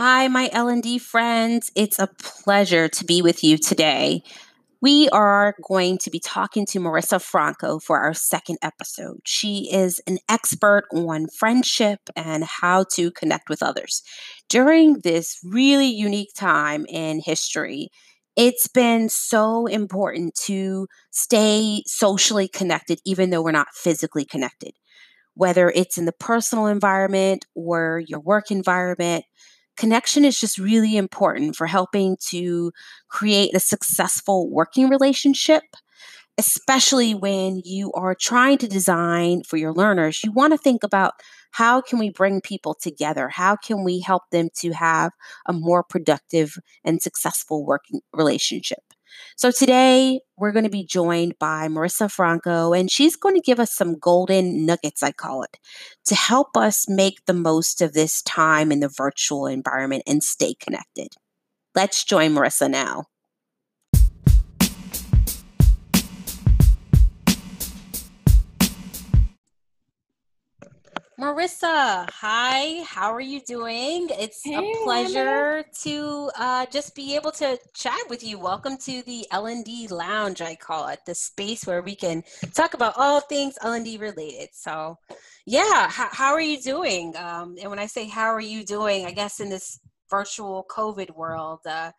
Hi, my L&D friends. It's a pleasure to be with you today. We are going to be talking to Marisa Franco for our second episode. She is an expert on friendship and how to connect with others. During this really unique time in history, it's been so important to stay socially connected, even though we're not physically connected. Whether it's in the personal environment or your work environment, connection is just really important for helping to create a successful working relationship especially when you are trying to design for your learners. You want to think about how can we bring people together? How can we help them to have a more productive and successful working relationship so today we're going to be joined by Marisa Franco, and she's going to give us some golden nuggets, I call it, to help us make the most of this time in the virtual environment and stay connected. Let's join Marisa now. Marisa, hi. How are you doing? It's hey, a pleasure to uh, just be able to chat with you. Welcome to the L&D Lounge, I call it, the space where we can talk about all things L&D related. So, yeah, how, how are you doing? Um, and when I say how are you doing, I guess in this virtual COVID world, uh,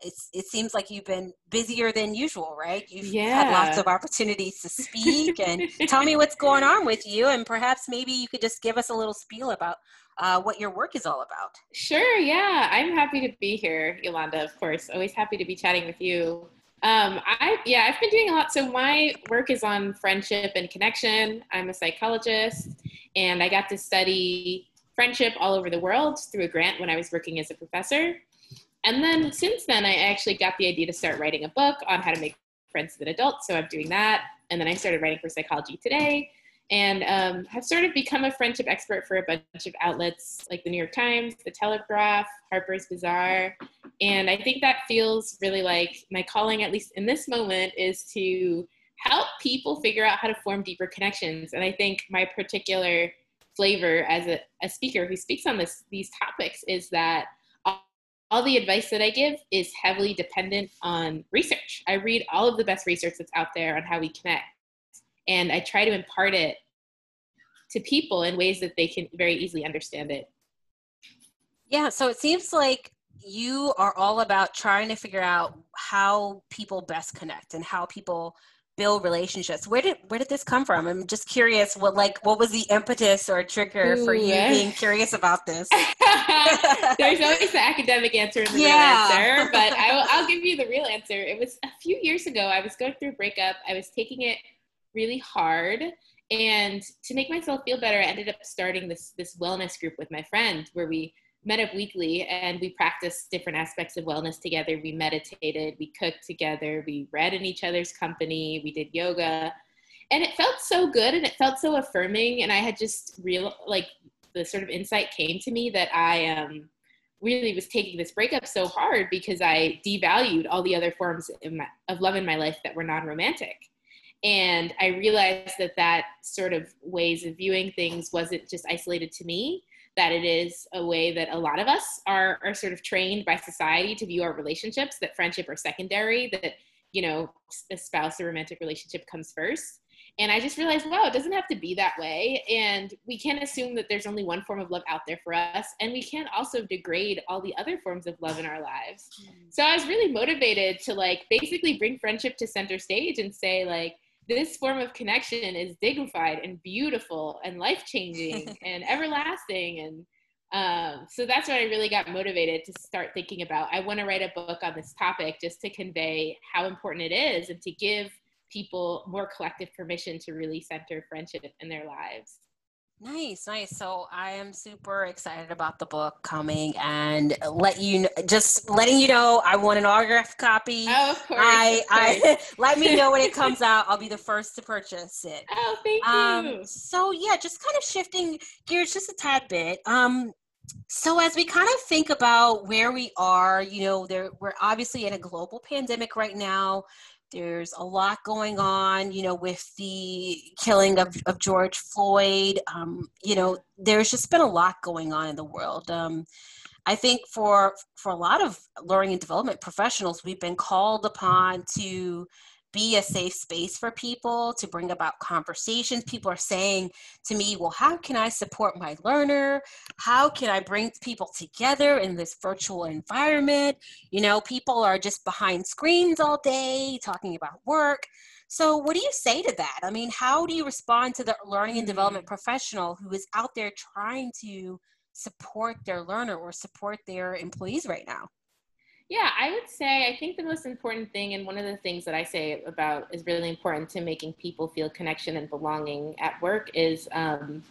it's it seems like you've been busier than usual, right? You've yeah. had lots of opportunities to speak and tell me what's going on with you, and perhaps maybe you could just give us a little spiel about uh, what your work is all about. Sure, yeah, I'm happy to be here, Yolanda. Of course, always happy to be chatting with you. Um, I yeah, I've been doing a lot. So my work is on friendship and connection. I'm a psychologist, and I got to study friendship all over the world through a grant when I was working as a professor. And then since then, I actually got the idea to start writing a book on how to make friends with an adults. So I'm doing that. And then I started writing for Psychology Today and um, have sort of become a friendship expert for a bunch of outlets like the New York Times, the Telegraph, Harper's Bazaar. And I think that feels really like my calling, at least in this moment, is to help people figure out how to form deeper connections. And I think my particular flavor as a, a speaker who speaks on this, these topics is that all the advice that I give is heavily dependent on research. I read all of the best research that's out there on how we connect, and I try to impart it to people in ways that they can very easily understand it. Yeah, so it seems like you are all about trying to figure out how people best connect and how people build relationships. Where did where did this come from? I'm just curious what like what was the impetus or trigger Ooh, for you yeah. being curious about this? There's always the academic answer and the yeah. real answer but I will, i'll give you the real answer. It was a few years ago i was going through a breakup. I was taking it really hard and to make myself feel better i ended up starting this this wellness group with my friend where we met up weekly and we practiced different aspects of wellness together. We meditated, we cooked together, we read in each other's company, we did yoga. And it felt so good and it felt so affirming. And I had just real like the sort of insight came to me that I um really was taking this breakup so hard because I devalued all the other forms of, my, of love in my life that were non-romantic. And I realized that that sort of ways of viewing things wasn't just isolated to me, that it is a way that a lot of us are, are sort of trained by society to view our relationships, that friendship are secondary, that, you know, a spouse or romantic relationship comes first. And I just realized, wow, it doesn't have to be that way. And we can't assume that there's only one form of love out there for us. And we can't also degrade all the other forms of love in our lives. Mm. So I was really motivated to like basically bring friendship to center stage and say, like, this form of connection is dignified and beautiful and life changing and everlasting and um, so that's when I really got motivated to start thinking about. I want to write a book on this topic just to convey how important it is and to give people more collective permission to really center friendship in their lives. Nice, nice. So I am super excited about the book coming and let you know, just letting you know I want an autographed copy. Oh, of course. I, of course. I let me know when it comes out. I'll be the first to purchase it. Oh, thank um, you. So yeah, just kind of shifting gears just a tad bit. Um, so as we kind of think about where we are, you know, there we're obviously in a global pandemic right now. There's a lot going on, you know, with the killing of, of George Floyd. Um, you know, there's just been a lot going on in the world. Um, I think for for a lot of learning and development professionals, we've been called upon to be a safe space for people to bring about conversations. People are saying to me, Well, how can I support my learner? How can I bring people together in this virtual environment? You know, people are just behind screens all day talking about work. So, what do you say to that? I mean, how do you respond to the learning and development mm. professional who is out there trying to support their learner or support their employees right now? Yeah, I would say I think the most important thing, and one of the things that I say about is really important to making people feel connection and belonging at work is um,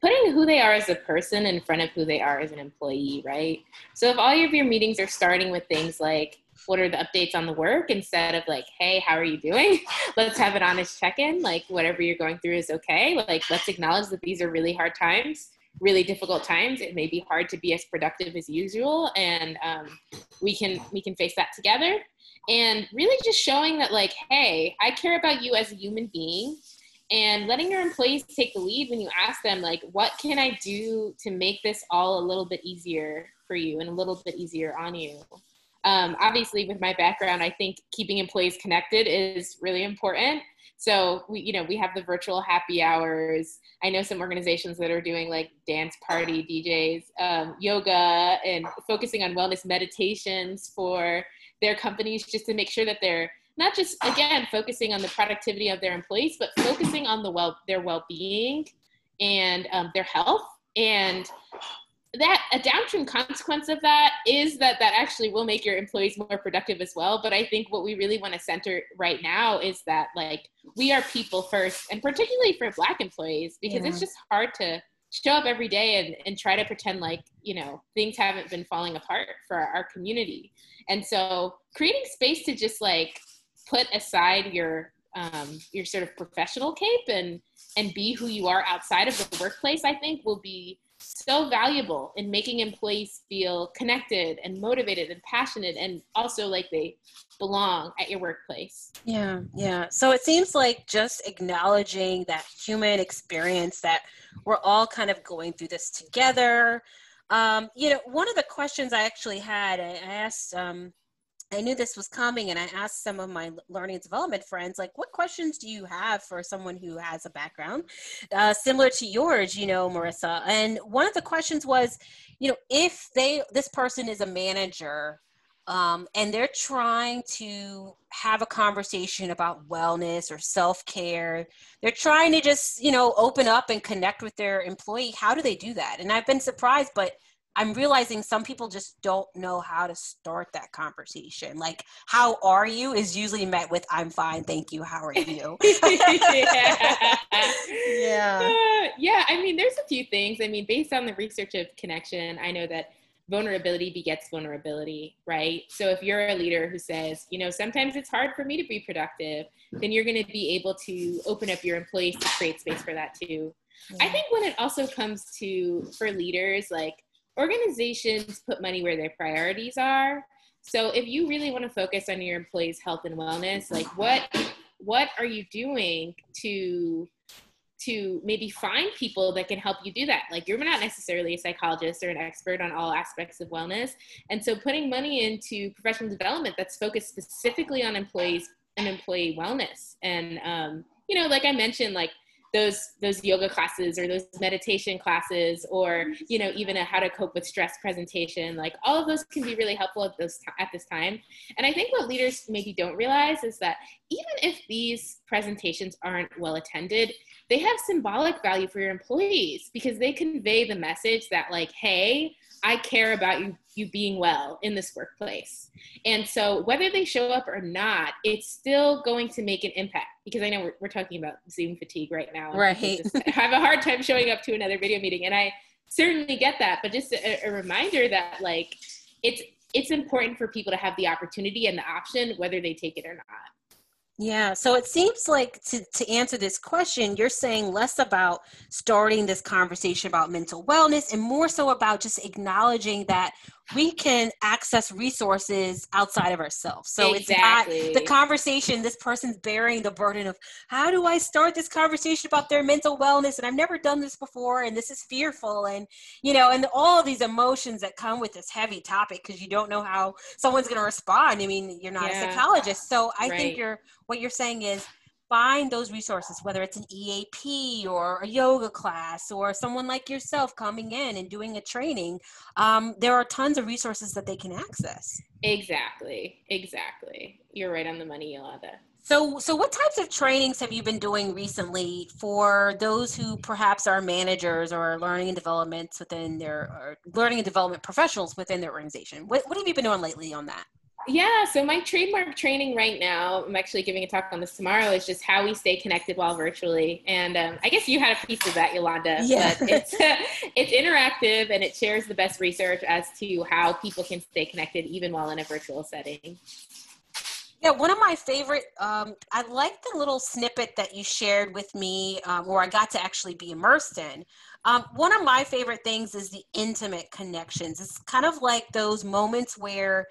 putting who they are as a person in front of who they are as an employee, right? So if all of your meetings are starting with things like, what are the updates on the work instead of like, hey, how are you doing? let's have an honest check in. Like, whatever you're going through is okay. Like, let's acknowledge that these are really hard times really difficult times. It may be hard to be as productive as usual and um, we can we can face that together. And really just showing that like hey i care about you as a human being and letting your employees take the lead when you ask them like what can i do to make this all a little bit easier for you and a little bit easier on you? Um, obviously with my background i think keeping employees connected is really important so we, you know, we have the virtual happy hours. I know some organizations that are doing like dance party DJs, um, yoga, and focusing on wellness meditations for their companies, just to make sure that they're not just again focusing on the productivity of their employees, but focusing on the well their well being and um, their health and that a downstream consequence of that is that that actually will make your employees more productive as well but i think what we really want to center right now is that like we are people first and particularly for black employees because yeah. it's just hard to show up every day and, and try to pretend like you know things haven't been falling apart for our community and so creating space to just like put aside your um, your sort of professional cape and and be who you are outside of the workplace i think will be so valuable in making employees feel connected and motivated and passionate and also like they belong at your workplace. Yeah, yeah. So it seems like just acknowledging that human experience that we're all kind of going through this together. Um, you know, one of the questions I actually had, I asked um, I knew this was coming and I asked some of my learning development friends, like, what questions do you have for someone who has a background uh, similar to yours, you know, Marisa? And one of the questions was, you know, if they, this person is a manager um, and they're trying to have a conversation about wellness or self-care they're trying to just you know open up and connect with their employee how do they do that and i've been surprised but I'm realizing some people just don't know how to start that conversation. Like, how are you is usually met with, I'm fine, thank you, how are you? yeah. yeah. Uh, yeah, I mean, there's a few things. I mean, based on the research of connection, I know that vulnerability begets vulnerability, right? So if you're a leader who says, you know, sometimes it's hard for me to be productive, then you're going to be able to open up your employees to create space for that too. Yeah. I think when it also comes to for leaders, like organizations put money where their priorities are. So if you really want to focus on your employees' health and wellness, like what what are you doing to to maybe find people that can help you do that. Like you're not necessarily a psychologist or an expert on all aspects of wellness. And so putting money into professional development that's focused specifically on employees and employee wellness. And um, you know, like I mentioned, like those those yoga classes or those meditation classes or you know even a how to cope with stress presentation like all of those can be really helpful at this at this time. And i think what leaders maybe don't realize is that even if these presentations aren't well attended they have symbolic value for your employees because they convey the message that like hey I care about you you being well in this workplace. And so whether they show up or not, it's still going to make an impact because I know we're, we're talking about Zoom fatigue right now. Right. I have a hard time showing up to another video meeting and I certainly get that, but just a, a reminder that like it's it's important for people to have the opportunity and the option whether they take it or not. Yeah, so it seems like to, to answer this question, you're saying less about starting this conversation about mental wellness and more so about just acknowledging that we can access resources outside of ourselves. So exactly. it's not the conversation, this person's bearing the burden of how do I start this conversation about their mental wellness? And I've never done this before, and this is fearful, and you know, and all of these emotions that come with this heavy topic because you don't know how someone's going to respond. I mean, you're not yeah. a psychologist. So I right. think you're what you're saying is find those resources, whether it's an EAP or a yoga class or someone like yourself coming in and doing a training. Um, there are tons of resources that they can access. Exactly. Exactly. You're right on the money, Yolanda. So, so what types of trainings have you been doing recently for those who perhaps are managers or learning and developments within their or learning and development professionals within their organization? What, what have you been doing lately on that? Yeah, so my trademark training right now, I'm actually giving a talk on this tomorrow, is just how we stay connected while virtually. And um, I guess you had a piece of that, Yolanda. Yeah. But it's, it's interactive and it shares the best research as to how people can stay connected even while in a virtual setting. Yeah, one of my favorite, um, I like the little snippet that you shared with me um, where I got to actually be immersed in. Um, one of my favorite things is the intimate connections. It's kind of like those moments where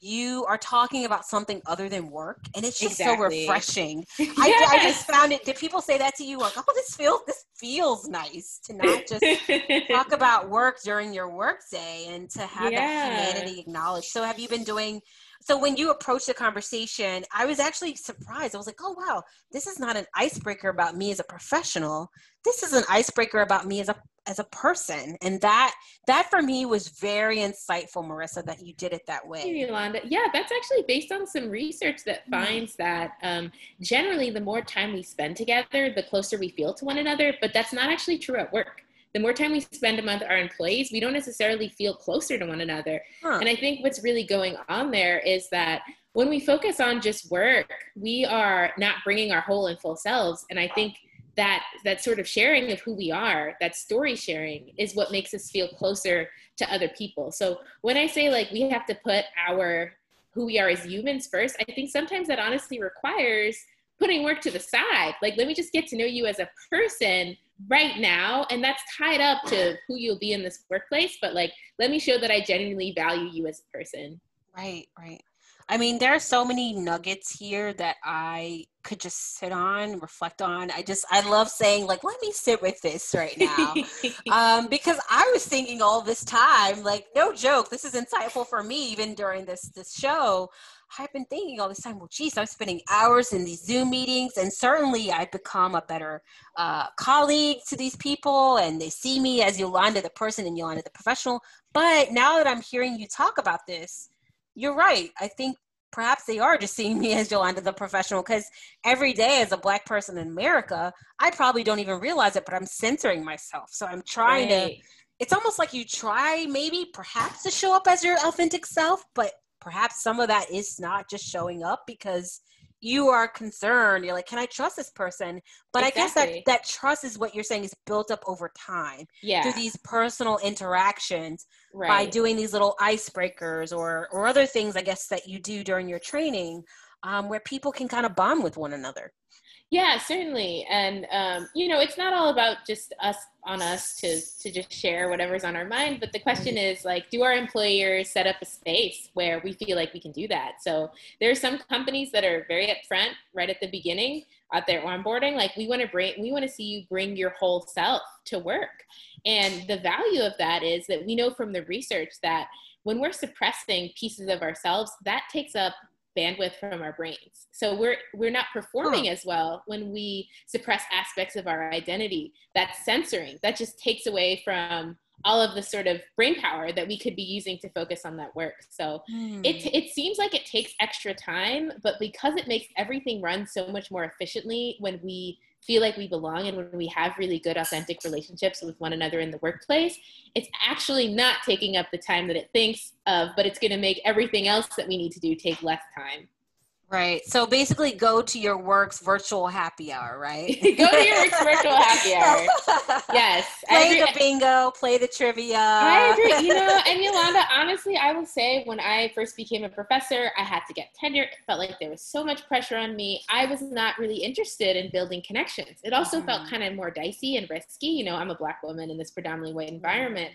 you are talking about something other than work and it's just exactly. so refreshing yes. I, I, just found it did people say that to you like oh this feels this feels nice to not just talk about work during your work day and to have yeah. that humanity acknowledged so have you been doing so when you approach the conversation i was actually surprised i was like oh wow this is not an icebreaker about me as a professional this is an icebreaker about me as a as a person. And that that for me was very insightful marisa that you did it that way. Hey, yolanda. Yeah that's actually based on some research that mm-hmm. finds that um, generally the more time we spend together the closer we feel to one another but that's not actually true at work. The more time we spend among our employees we don't necessarily feel closer to one another. Huh. and i think what's really going on there is that when we focus on just work we are not bringing our whole and full selves. And i think that that sort of sharing of who we are that story sharing is what makes us feel closer to other people. So when i say like we have to put our who we are as humans first i think sometimes that honestly requires putting work to the side. Like let me just get to know you as a person right now and that's tied up to who you'll be in this workplace but like let me show that i genuinely value you as a person. Right right I mean, there are so many nuggets here that I could just sit on, reflect on. I just, I love saying, like, let me sit with this right now. um, because I was thinking all this time, like, no joke, this is insightful for me, even during this, this show. I've been thinking all this time, well, geez, I'm spending hours in these Zoom meetings, and certainly I've become a better uh, colleague to these people, and they see me as Yolanda, the person, and Yolanda, the professional. But now that I'm hearing you talk about this, you're right. I think perhaps they are just seeing me as Yolanda the professional because every day as a black person in America, I probably don't even realize it, but I'm censoring myself. So I'm trying right. to, it's almost like you try maybe perhaps to show up as your authentic self, but perhaps some of that is not just showing up because you are concerned you're like can i trust this person but exactly. i guess that that trust is what you're saying is built up over time yeah through these personal interactions right. by doing these little icebreakers or or other things i guess that you do during your training um, where people can kind of bond with one another yeah, certainly. And um, you know, it's not all about just us on us to to just share whatever's on our mind, but the question is like, do our employers set up a space where we feel like we can do that? So there are some companies that are very upfront right at the beginning at their onboarding. Like we want to bring we want to see you bring your whole self to work. And the value of that is that we know from the research that when we're suppressing pieces of ourselves, that takes up bandwidth from our brains. So we're we're not performing huh. as well when we suppress aspects of our identity. That's censoring. That just takes away from all of the sort of brain power that we could be using to focus on that work. So mm. it it seems like it takes extra time, but because it makes everything run so much more efficiently when we feel like we belong and when we have really good authentic relationships with one another in the workplace it's actually not taking up the time that it thinks of but it's going to make everything else that we need to do take less time Right. So basically, go to your work's virtual happy hour, right? go to your work's virtual happy hour. Yes. Play the bingo, play the trivia. I agree. You know, and Yolanda, honestly, I will say when I first became a professor, I had to get tenure. It felt like there was so much pressure on me. I was not really interested in building connections. It also mm. felt kind of more dicey and risky. You know, I'm a black woman in this predominantly white environment.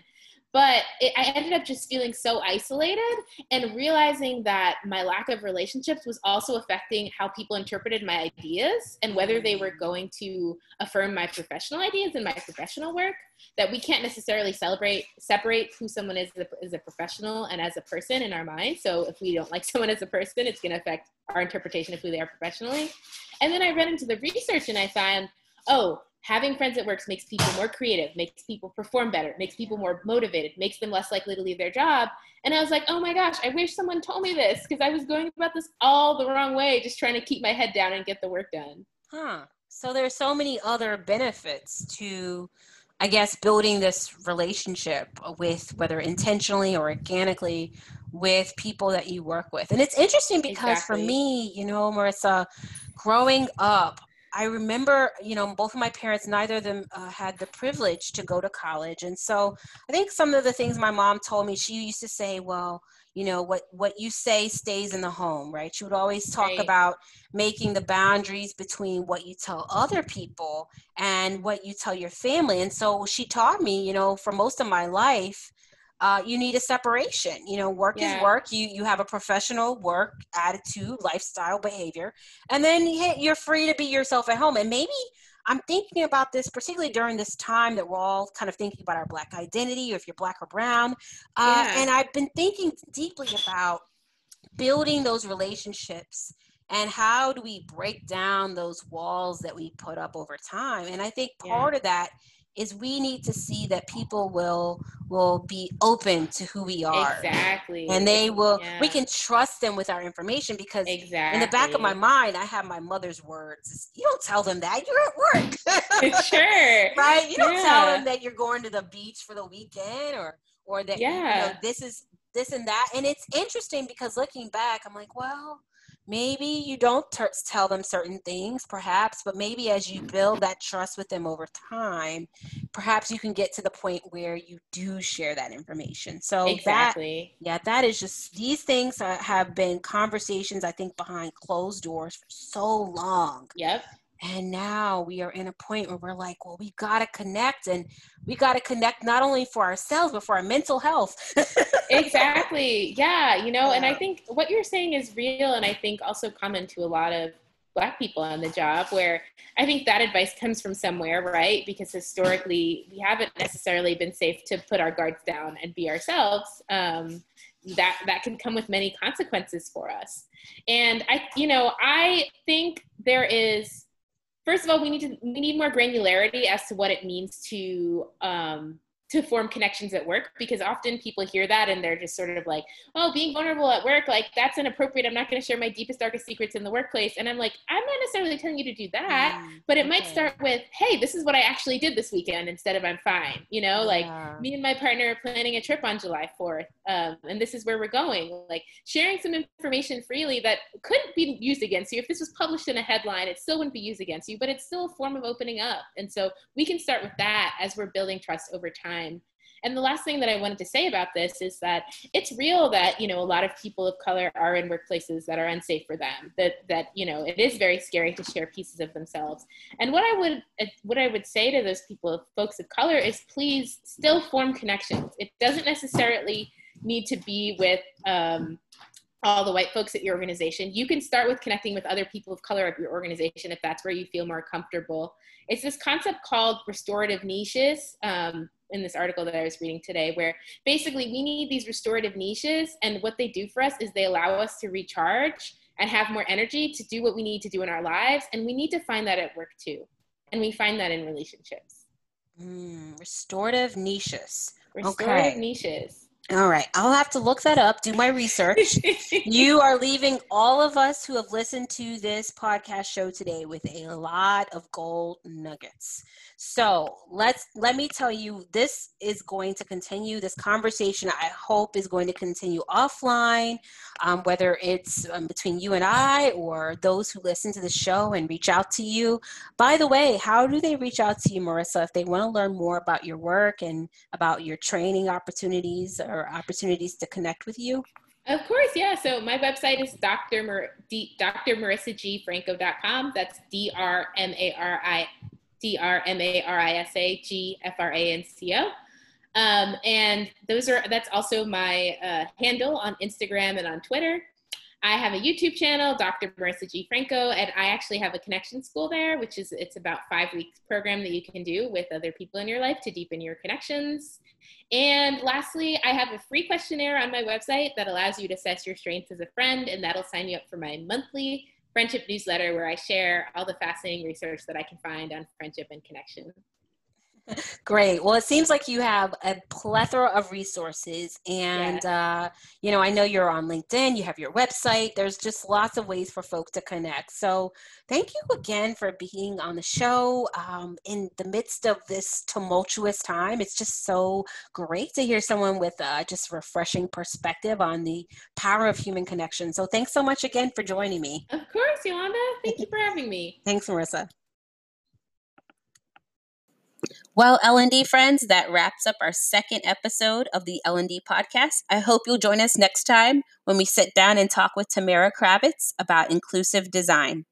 But it, I ended up just feeling so isolated and realizing that my lack of relationships was also affecting how people interpreted my ideas and whether they were going to affirm my professional ideas and my professional work. That we can't necessarily celebrate separate who someone is as a, professional and as a person in our mind. So if we don't like someone as a person, it's going to affect our interpretation of who they are professionally. And then I read into the research and I found, oh, having friends at work makes people more creative, makes people perform better, makes people more motivated, makes them less likely to leave their job. And I was like, oh my gosh, I wish someone told me this because I was going about this all the wrong way, just trying to keep my head down and get the work done. Huh. So there's so many other benefits to, I guess, building this relationship with whether intentionally or organically with people that you work with. And it's interesting because exactly. for me, you know, Marisa, growing up, I remember, you know, both of my parents, neither of them uh, had the privilege to go to college. And so I think some of the things my mom told me, she used to say, well, you know, what, what you say stays in the home, right? She would always talk right. about making the boundaries between what you tell other people and what you tell your family. And so she taught me, you know, for most of my life, uh, you need a separation. You know, work yeah. is work. You you have a professional work attitude, lifestyle, behavior, and then you're free to be yourself at home. And maybe I'm thinking about this particularly during this time that we're all kind of thinking about our black identity, or if you're black or brown. Uh, yeah. And I've been thinking deeply about building those relationships and how do we break down those walls that we put up over time. And I think part yeah. of that is we need to see that people will will be open to who we are exactly and they will yeah. we can trust them with our information because exactly. in the back of my mind i have my mother's words you don't tell them that you're at work sure right you don't yeah. tell them that you're going to the beach for the weekend or or that yeah. you know this is this and that and it's interesting because looking back i'm like well maybe you don't ter- tell them certain things perhaps but maybe as you mm-hmm. build that trust with them over time perhaps you can get to the point where you do share that information. So exactly. that, yeah that is just these things have been conversations i think behind closed doors for so long. Yep and now we are in a point where we're like, well, we got to connect and we got to connect not only for ourselves, but for our mental health. exactly. Yeah. You know, yeah. and I think what you're saying is real. And I think also common to a lot of black people on the job where i think that advice comes from somewhere right because historically we haven't necessarily been safe to put our guards down and be ourselves um, that that can come with many consequences for us and i you know i think there is first of all, we need to we need more granularity as to what it means to um, to form connections at work because often people hear that and they're just sort of like, oh, being vulnerable at work, like that's inappropriate. I'm not going to share my deepest, darkest secrets in the workplace. And I'm like, I'm not necessarily telling you to do that, mm, but it okay. might start with, hey, this is what I actually did this weekend instead of I'm fine. You know, yeah. like me and my partner are planning a trip on July 4th, um, and this is where we're going. Like sharing some information freely that couldn't be used against you. If this was published in a headline, it still wouldn't be used against you, but it's still a form of opening up. And so we can start with that as we're building trust over time and the last thing that I wanted to say about this is that it's real that, you know, a lot of people of color are in workplaces that are unsafe for them, that, that, you know, it is very scary to share pieces of themselves. And what I would, what I would say to those people, folks of color is please still form connections. It doesn't necessarily need to be with, um, all the white folks at your organization. You can start with connecting with other people of color at your organization if that's where you feel more comfortable. It's this concept called restorative niches. Um, in this article that I was reading today, where basically we need these restorative niches, and what they do for us is they allow us to recharge and have more energy to do what we need to do in our lives, and we need to find that at work too, and we find that in relationships. Mm, restorative niches. Restorative okay. niches. All right. I'll have to look that up, do my research. you are leaving all of us who have listened to this podcast show today with a lot of gold nuggets. So let's let me tell you, this is going to continue. This conversation, I hope, is going to continue offline, um, whether it's um, between you and I or those who listen to the show and reach out to you. By the way, how do they reach out to you, Marisa, if they want to learn more about your work and about your training opportunities or opportunities to connect with you? Of course, yeah. So my website is Dr. Mar- D- drmarisagfranco.com. That's D R M A R I D R M A R I S A G F R A N C O. Um, and those are that's also my uh, handle on Instagram and on Twitter. I have a YouTube channel, Dr. Marisa G. Franco, and I actually have a connection school there, which is it's about five weeks program that you can do with other people in your life to deepen your connections. And lastly, I have a free questionnaire on my website that allows you to assess your strengths as a friend, and that'll sign you up for my monthly friendship newsletter where I share all the fascinating research that I can find on friendship and connection. Great. Well, it seems like you have a plethora of resources. And, yes. uh, you know, I know you're on LinkedIn, you have your website. There's just lots of ways for folks to connect. So thank you again for being on the show um, in the midst of this tumultuous time. It's just so great to hear someone with uh, just refreshing perspective on the power of human connection. So thanks so much again for joining me. Of course, Yolanda. Thank you for having me. Thanks, Marisa. Well, L&D friends, that wraps up our second episode of the L&D podcast. I hope you'll join us next time when we sit down and talk with Tamara Kravitz about inclusive design.